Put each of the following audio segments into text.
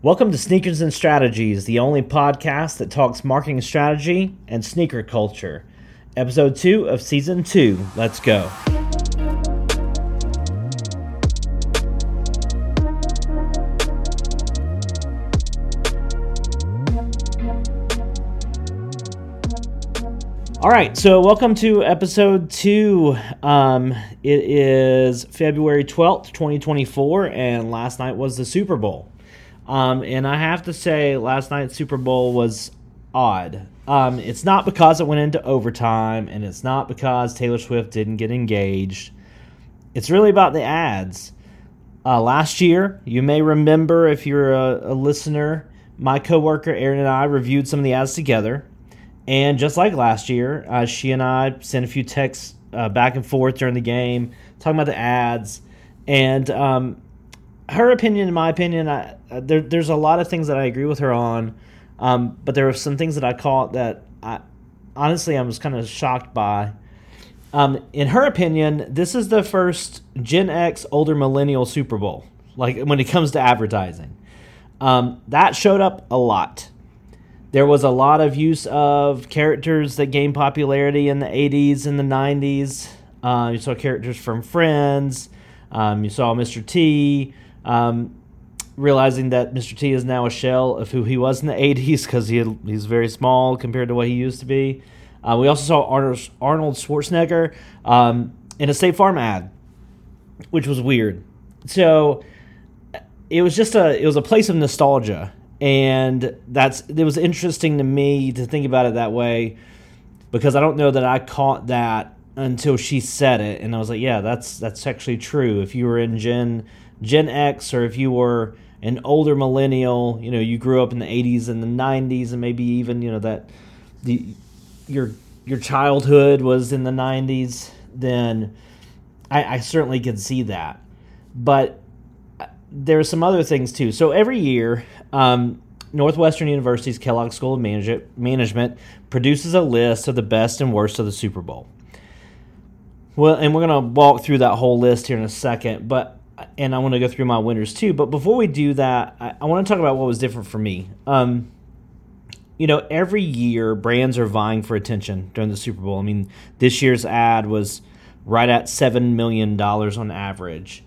Welcome to Sneakers and Strategies, the only podcast that talks marketing strategy and sneaker culture. Episode 2 of Season 2. Let's go. All right, so welcome to episode two. Um, it is February 12th, 2024, and last night was the Super Bowl. Um, and I have to say, last night's Super Bowl was odd. Um, it's not because it went into overtime, and it's not because Taylor Swift didn't get engaged. It's really about the ads. Uh, last year, you may remember if you're a, a listener, my coworker Aaron and I reviewed some of the ads together. And just like last year, uh, she and I sent a few texts uh, back and forth during the game, talking about the ads. And um, her opinion, in my opinion, I, uh, there, there's a lot of things that I agree with her on. Um, but there are some things that I caught that I honestly I was kind of shocked by. Um, in her opinion, this is the first Gen X older millennial Super Bowl. Like when it comes to advertising, um, that showed up a lot. There was a lot of use of characters that gained popularity in the 80s and the 90s. Uh, you saw characters from Friends. Um, you saw Mr. T. Um, realizing that Mr. T is now a shell of who he was in the 80s because he he's very small compared to what he used to be. Uh, we also saw Arnold, Arnold Schwarzenegger um, in a State Farm ad, which was weird. So it was just a it was a place of nostalgia and that's it was interesting to me to think about it that way because I don't know that I caught that until she said it and I was like yeah that's that's actually true if you were in Gen Gen X or if you were an older millennial you know you grew up in the 80s and the 90s and maybe even you know that the your your childhood was in the 90s then I, I certainly could see that but there are some other things too. So every year, um, Northwestern University's Kellogg School of Manage- Management produces a list of the best and worst of the Super Bowl. Well, and we're going to walk through that whole list here in a second, but and I want to go through my winners too. But before we do that, I, I want to talk about what was different for me. Um, you know, every year brands are vying for attention during the Super Bowl. I mean, this year's ad was right at seven million dollars on average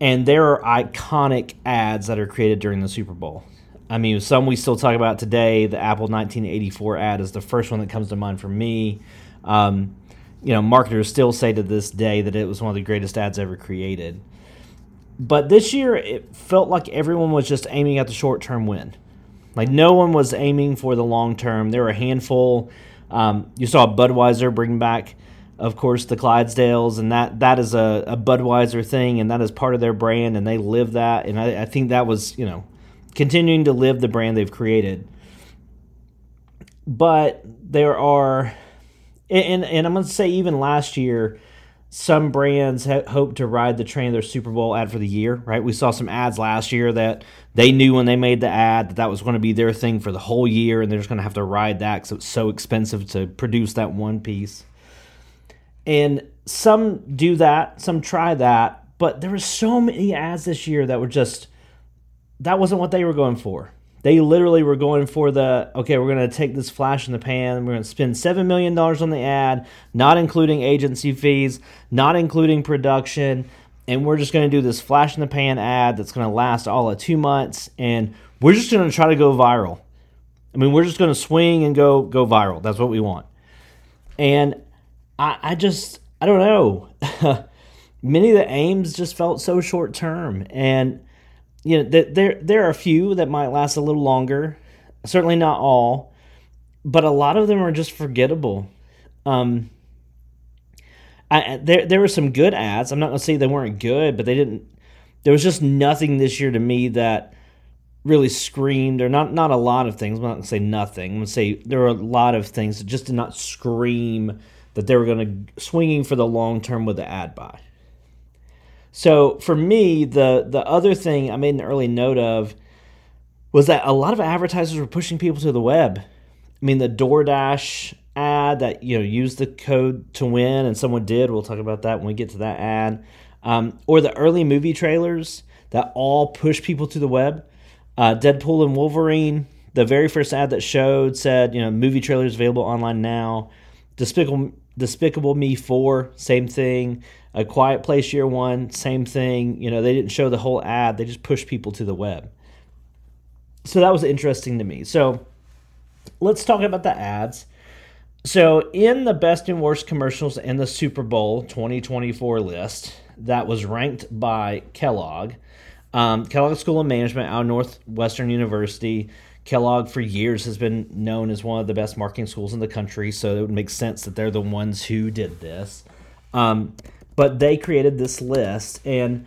and there are iconic ads that are created during the Super Bowl. I mean, some we still talk about today. The Apple 1984 ad is the first one that comes to mind for me. Um, you know, marketers still say to this day that it was one of the greatest ads ever created. But this year, it felt like everyone was just aiming at the short term win. Like no one was aiming for the long term. There were a handful. Um, you saw Budweiser bring back of course, the Clydesdales, and that that is a, a Budweiser thing, and that is part of their brand, and they live that, and I, I think that was you know continuing to live the brand they've created. But there are, and and I'm going to say even last year, some brands ha- hope to ride the train of their Super Bowl ad for the year. Right, we saw some ads last year that they knew when they made the ad that that was going to be their thing for the whole year, and they're just going to have to ride that because it's so expensive to produce that one piece. And some do that, some try that, but there were so many ads this year that were just that wasn't what they were going for. They literally were going for the okay, we're going to take this flash in the pan, we're going to spend 7 million dollars on the ad, not including agency fees, not including production, and we're just going to do this flash in the pan ad that's going to last all of 2 months and we're just going to try to go viral. I mean, we're just going to swing and go go viral. That's what we want. And I, I just I don't know. Many of the aims just felt so short term, and you know th- there there are a few that might last a little longer. Certainly not all, but a lot of them are just forgettable. Um, I, there there were some good ads. I'm not gonna say they weren't good, but they didn't. There was just nothing this year to me that really screamed, or not not a lot of things. I'm not gonna say nothing. I'm gonna say there were a lot of things that just did not scream that they were going to swinging for the long term with the ad buy. So for me, the the other thing I made an early note of was that a lot of advertisers were pushing people to the web. I mean, the DoorDash ad that you know used the code to win, and someone did. We'll talk about that when we get to that ad. Um, or the early movie trailers that all push people to the web. Uh, Deadpool and Wolverine. The very first ad that showed said, you know, movie trailers available online now. Despicable Despicable Me 4, same thing. A Quiet Place Year 1, same thing. You know, they didn't show the whole ad, they just pushed people to the web. So that was interesting to me. So let's talk about the ads. So, in the best and worst commercials in the Super Bowl 2024 list that was ranked by Kellogg, um, Kellogg School of Management out of Northwestern University. Kellogg for years has been known as one of the best marketing schools in the country, so it would make sense that they're the ones who did this. Um, but they created this list and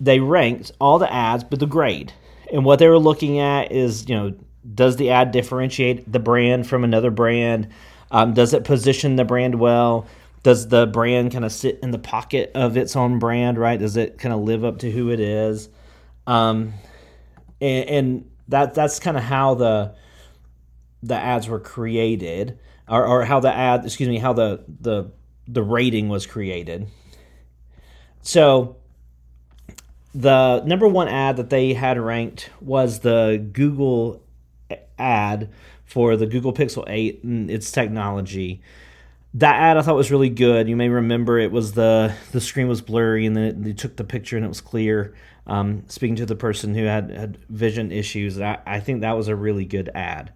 they ranked all the ads, but the grade. And what they were looking at is, you know, does the ad differentiate the brand from another brand? Um, does it position the brand well? Does the brand kind of sit in the pocket of its own brand, right? Does it kind of live up to who it is? Um, and, and that that's kind of how the the ads were created, or, or how the ad, excuse me, how the the the rating was created. So the number one ad that they had ranked was the Google ad for the Google Pixel 8 and its technology. That ad I thought was really good. You may remember it was the the screen was blurry and then they took the picture and it was clear. Um, speaking to the person who had, had vision issues, I, I think that was a really good ad.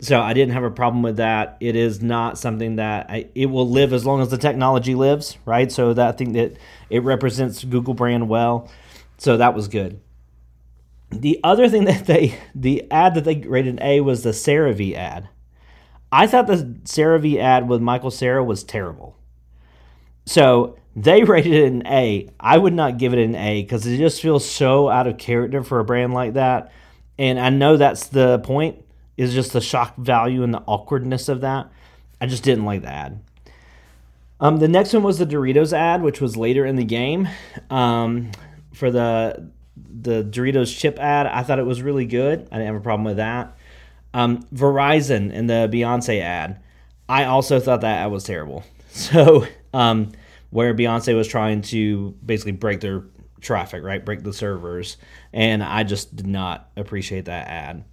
So I didn't have a problem with that. It is not something that I, it will live as long as the technology lives, right? So that I think that it represents Google brand well. So that was good. The other thing that they, the ad that they rated an A was the CeraVe ad. I thought the CeraVe ad with Michael Cera was terrible. So they rated it an A. I would not give it an A because it just feels so out of character for a brand like that. And I know that's the point, is just the shock value and the awkwardness of that. I just didn't like the ad. Um, the next one was the Doritos ad, which was later in the game. Um, for the the Doritos chip ad, I thought it was really good. I didn't have a problem with that. Um, Verizon and the Beyonce ad, I also thought that ad was terrible. So, um, where Beyonce was trying to basically break their traffic, right, break the servers, and I just did not appreciate that ad.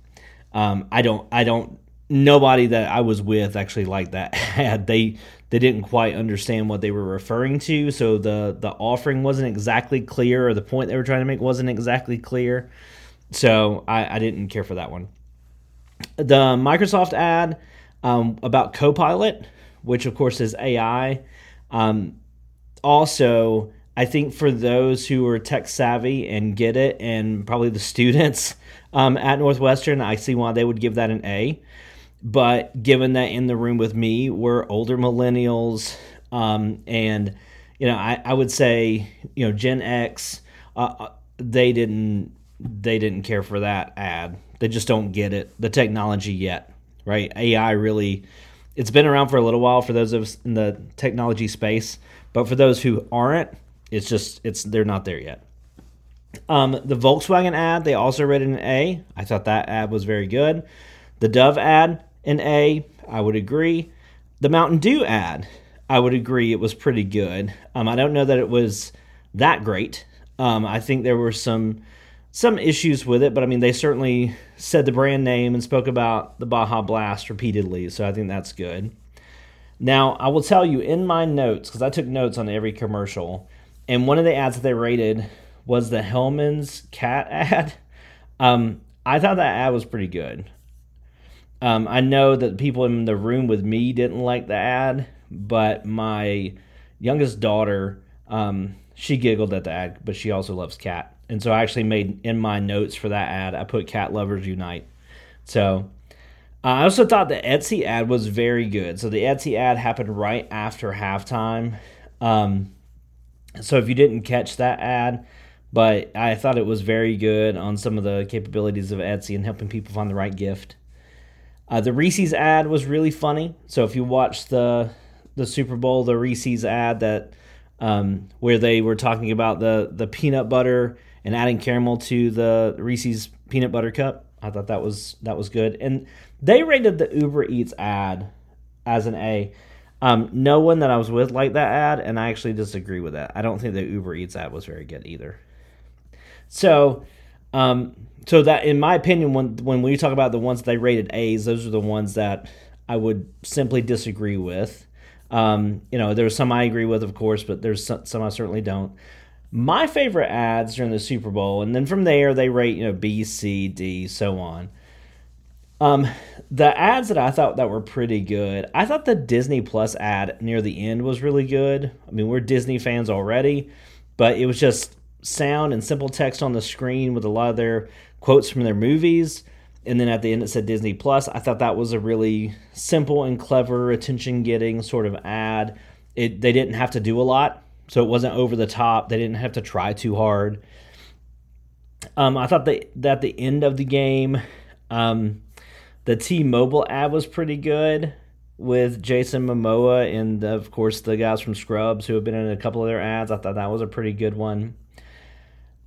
Um, I don't, I don't. Nobody that I was with actually liked that ad. They they didn't quite understand what they were referring to, so the the offering wasn't exactly clear, or the point they were trying to make wasn't exactly clear. So I, I didn't care for that one. The Microsoft ad um, about Copilot, which of course is AI. Um, also, I think for those who are tech savvy and get it, and probably the students um, at Northwestern, I see why they would give that an A. But given that in the room with me were older millennials, um, and you know, I, I would say you know Gen X, uh, uh, they didn't they didn't care for that ad. They just don't get it, the technology yet, right? AI really, it's been around for a little while for those of us in the technology space, but for those who aren't, it's just it's they're not there yet. Um, the Volkswagen ad, they also rated an A. I thought that ad was very good. The Dove ad, an A. I would agree. The Mountain Dew ad, I would agree it was pretty good. Um, I don't know that it was that great. Um, I think there were some some issues with it, but I mean they certainly said the brand name and spoke about the Baja Blast repeatedly, so I think that's good. Now I will tell you in my notes because I took notes on every commercial, and one of the ads that they rated was the Hellmann's cat ad. Um, I thought that ad was pretty good. Um, I know that people in the room with me didn't like the ad, but my youngest daughter, um, she giggled at the ad, but she also loves cat. And so I actually made in my notes for that ad, I put cat lovers unite. So uh, I also thought the Etsy ad was very good. So the Etsy ad happened right after halftime. Um, so if you didn't catch that ad, but I thought it was very good on some of the capabilities of Etsy and helping people find the right gift. Uh, the Reese's ad was really funny. So if you watch the the Super Bowl, the Reese's ad that um, where they were talking about the the peanut butter and adding caramel to the Reese's peanut butter cup, I thought that was that was good. And they rated the Uber Eats ad as an A. Um, no one that I was with liked that ad, and I actually disagree with that. I don't think the Uber Eats ad was very good either. So Um, so that, in my opinion, when when we talk about the ones they rated A's, those are the ones that I would simply disagree with. Um, you know, there's some I agree with, of course, but there's some, some I certainly don't. My favorite ads during the Super Bowl, and then from there they rate you know B, C, D, so on. Um, the ads that I thought that were pretty good, I thought the Disney Plus ad near the end was really good. I mean, we're Disney fans already, but it was just sound and simple text on the screen with a lot of their quotes from their movies. And then at the end it said Disney Plus. I thought that was a really simple and clever, attention getting sort of ad. It they didn't have to do a lot, so it wasn't over the top. They didn't have to try too hard. Um, I thought that that the end of the game, um, the T-Mobile ad was pretty good with Jason Momoa and of course the guys from Scrubs who have been in a couple of their ads. I thought that was a pretty good one.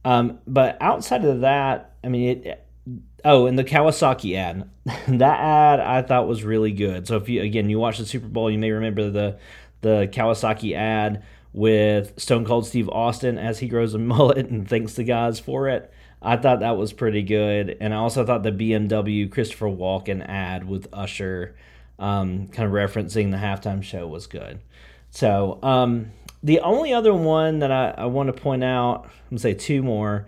Um, but outside of that, I mean, it, oh, and the Kawasaki ad, that ad I thought was really good. So if you again you watch the Super Bowl, you may remember the the Kawasaki ad with Stone Cold Steve Austin as he grows a mullet and thanks the guys for it. I thought that was pretty good, and I also thought the BMW Christopher Walken ad with Usher, um, kind of referencing the halftime show, was good. So um, the only other one that I, I want to point out, I'm gonna say two more,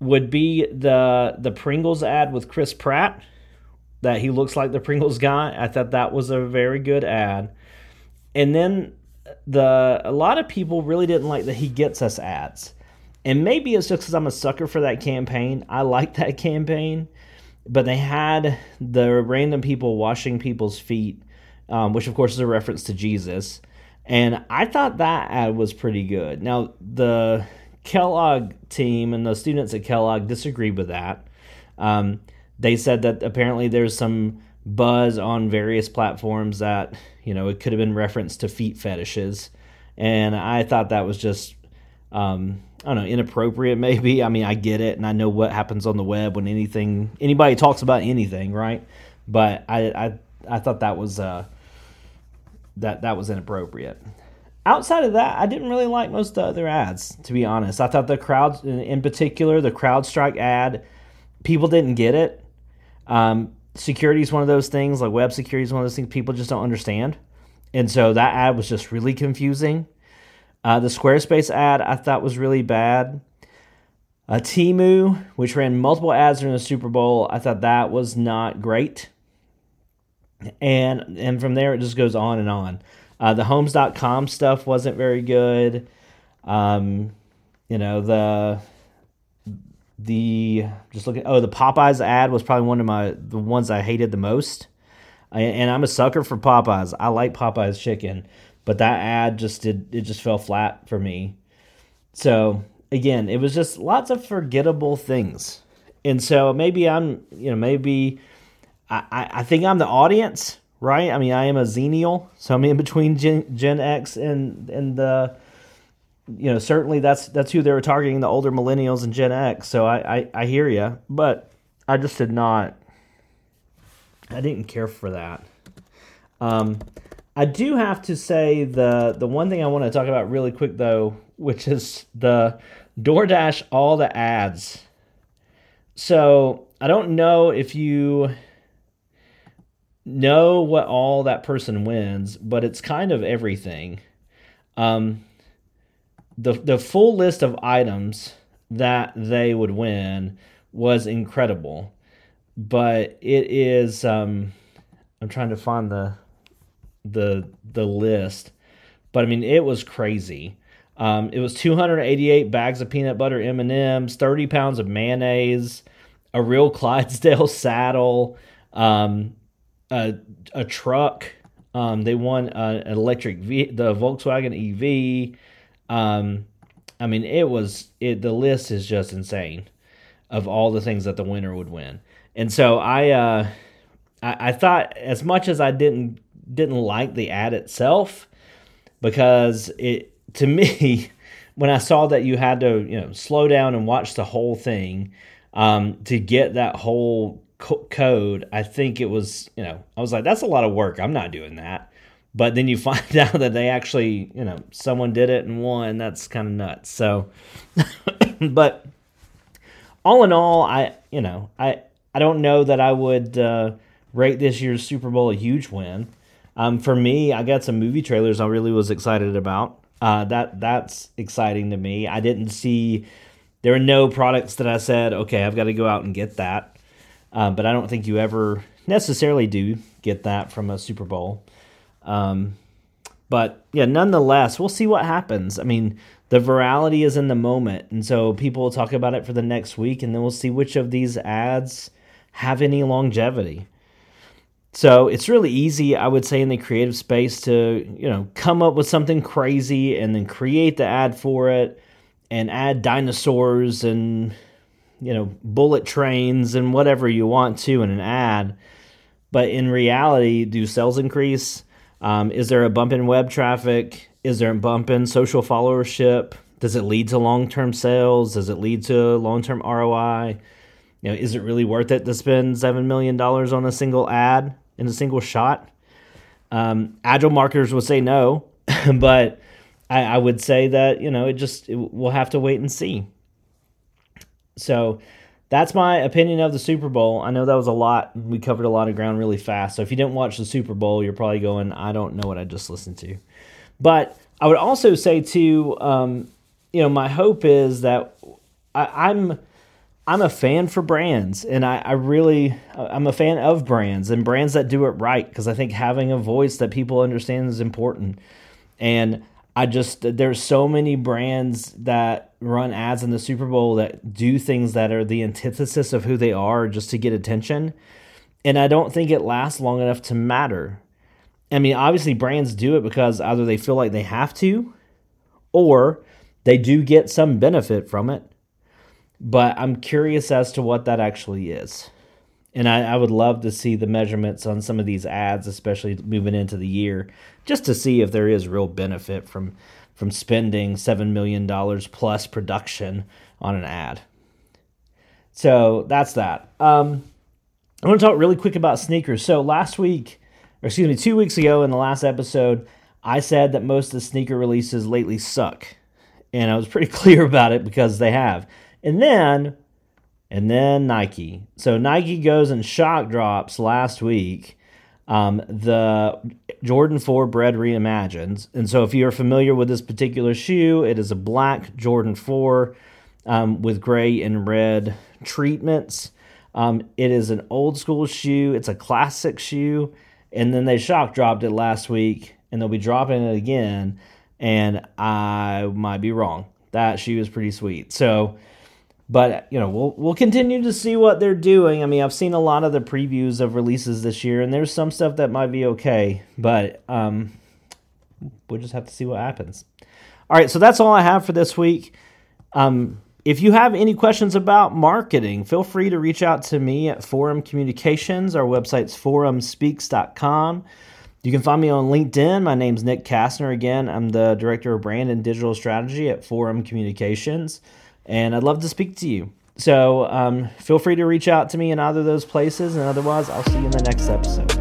would be the the Pringles ad with Chris Pratt. That he looks like the Pringles guy. I thought that was a very good ad. And then the a lot of people really didn't like the He Gets Us ads. And maybe it's just because I'm a sucker for that campaign. I like that campaign. But they had the random people washing people's feet, um, which of course is a reference to Jesus. And I thought that ad was pretty good. Now, the Kellogg team and the students at Kellogg disagreed with that. Um, they said that apparently there's some buzz on various platforms that, you know, it could have been referenced to feet fetishes. And I thought that was just, um, I don't know, inappropriate maybe. I mean, I get it and I know what happens on the web when anything, anybody talks about anything, right? But I, I, I thought that was, uh, that that was inappropriate. Outside of that, I didn't really like most of the other ads, to be honest. I thought the crowd, in particular, the CrowdStrike ad, people didn't get it. Um, security is one of those things, like web security is one of those things people just don't understand. And so that ad was just really confusing. Uh, the Squarespace ad I thought was really bad. Uh, Temu, which ran multiple ads during the Super Bowl, I thought that was not great and and from there it just goes on and on. Uh, the homes.com stuff wasn't very good. Um, you know, the the just looking oh the Popeyes ad was probably one of my the ones I hated the most. I, and I'm a sucker for Popeyes. I like Popeyes chicken, but that ad just did it just fell flat for me. So again, it was just lots of forgettable things. And so maybe I'm, you know, maybe I, I think I'm the audience, right? I mean, I am a Xennial, so I'm in between Gen, Gen X and and the, you know, certainly that's that's who they were targeting, the older millennials and Gen X. So I I, I hear you, but I just did not. I didn't care for that. Um, I do have to say the the one thing I want to talk about really quick though, which is the DoorDash all the ads. So I don't know if you know what all that person wins, but it's kind of everything. Um, the the full list of items that they would win was incredible, but it is. Um, I'm trying to find the the the list, but I mean it was crazy. Um, it was 288 bags of peanut butter M and M's, 30 pounds of mayonnaise, a real Clydesdale saddle, um, a, a truck. Um, they won uh, an electric v- the Volkswagen EV. Um, I mean, it was it. The list is just insane of all the things that the winner would win. And so I, uh, I, I thought as much as I didn't didn't like the ad itself because it to me when I saw that you had to you know slow down and watch the whole thing um, to get that whole co- code, I think it was, you know, I was like, that's a lot of work. I'm not doing that. But then you find out that they actually, you know, someone did it and won. That's kind of nuts. So, but all in all, I you know I I don't know that I would uh, rate this year's Super Bowl a huge win. Um, for me, I got some movie trailers I really was excited about. Uh, that that's exciting to me. I didn't see there were no products that I said, okay, I've got to go out and get that. Uh, but I don't think you ever necessarily do get that from a Super Bowl. Um, but yeah, nonetheless, we'll see what happens. I mean, the virality is in the moment, and so people will talk about it for the next week, and then we'll see which of these ads have any longevity. So it's really easy, I would say, in the creative space to you know come up with something crazy and then create the ad for it, and add dinosaurs and you know bullet trains and whatever you want to in an ad. But in reality, do sales increase? Um, is there a bump in web traffic? Is there a bump in social followership? Does it lead to long term sales? Does it lead to long term ROI? You know, is it really worth it to spend seven million dollars on a single ad in a single shot? Um, agile marketers would say no, but I, I, would say that you know it just it, we'll have to wait and see. So that's my opinion of the Super Bowl. I know that was a lot. We covered a lot of ground really fast. So if you didn't watch the Super Bowl, you're probably going, I don't know what I just listened to. But I would also say too, um, you know, my hope is that I, am I'm a fan for brands, and I, I really I'm a fan of brands and brands that do it right because I think having a voice that people understand is important. And I just there's so many brands that run ads in the Super Bowl that do things that are the antithesis of who they are just to get attention. And I don't think it lasts long enough to matter. I mean, obviously brands do it because either they feel like they have to or they do get some benefit from it. But I'm curious as to what that actually is. And I, I, would love to see the measurements on some of these ads, especially moving into the year, just to see if there is real benefit from from spending seven million dollars plus production on an ad. So that's that. Um, I want to talk really quick about sneakers. So last week, or excuse me, two weeks ago in the last episode, I said that most of the sneaker releases lately suck, and I was pretty clear about it because they have. And then and then Nike. So Nike goes and shock drops last week um, the Jordan 4 Bred Reimagined. And so if you're familiar with this particular shoe, it is a black Jordan 4 um, with gray and red treatments. Um, it is an old school shoe, it's a classic shoe. And then they shock dropped it last week, and they'll be dropping it again. And I might be wrong. That shoe is pretty sweet. So, but you know, we'll we'll continue to see what they're doing. I mean, I've seen a lot of the previews of releases this year, and there's some stuff that might be okay, but um, we'll just have to see what happens. All right, so that's all I have for this week. Um, if you have any questions about marketing, feel free to reach out to me at Forum Communications. Our website's forumspeaks.com. You can find me on LinkedIn. My name's Nick Kastner. Again, I'm the Director of Brand and Digital Strategy at Forum Communications and I'd love to speak to you. So um, feel free to reach out to me in either of those places, and otherwise, I'll see you in the next episode.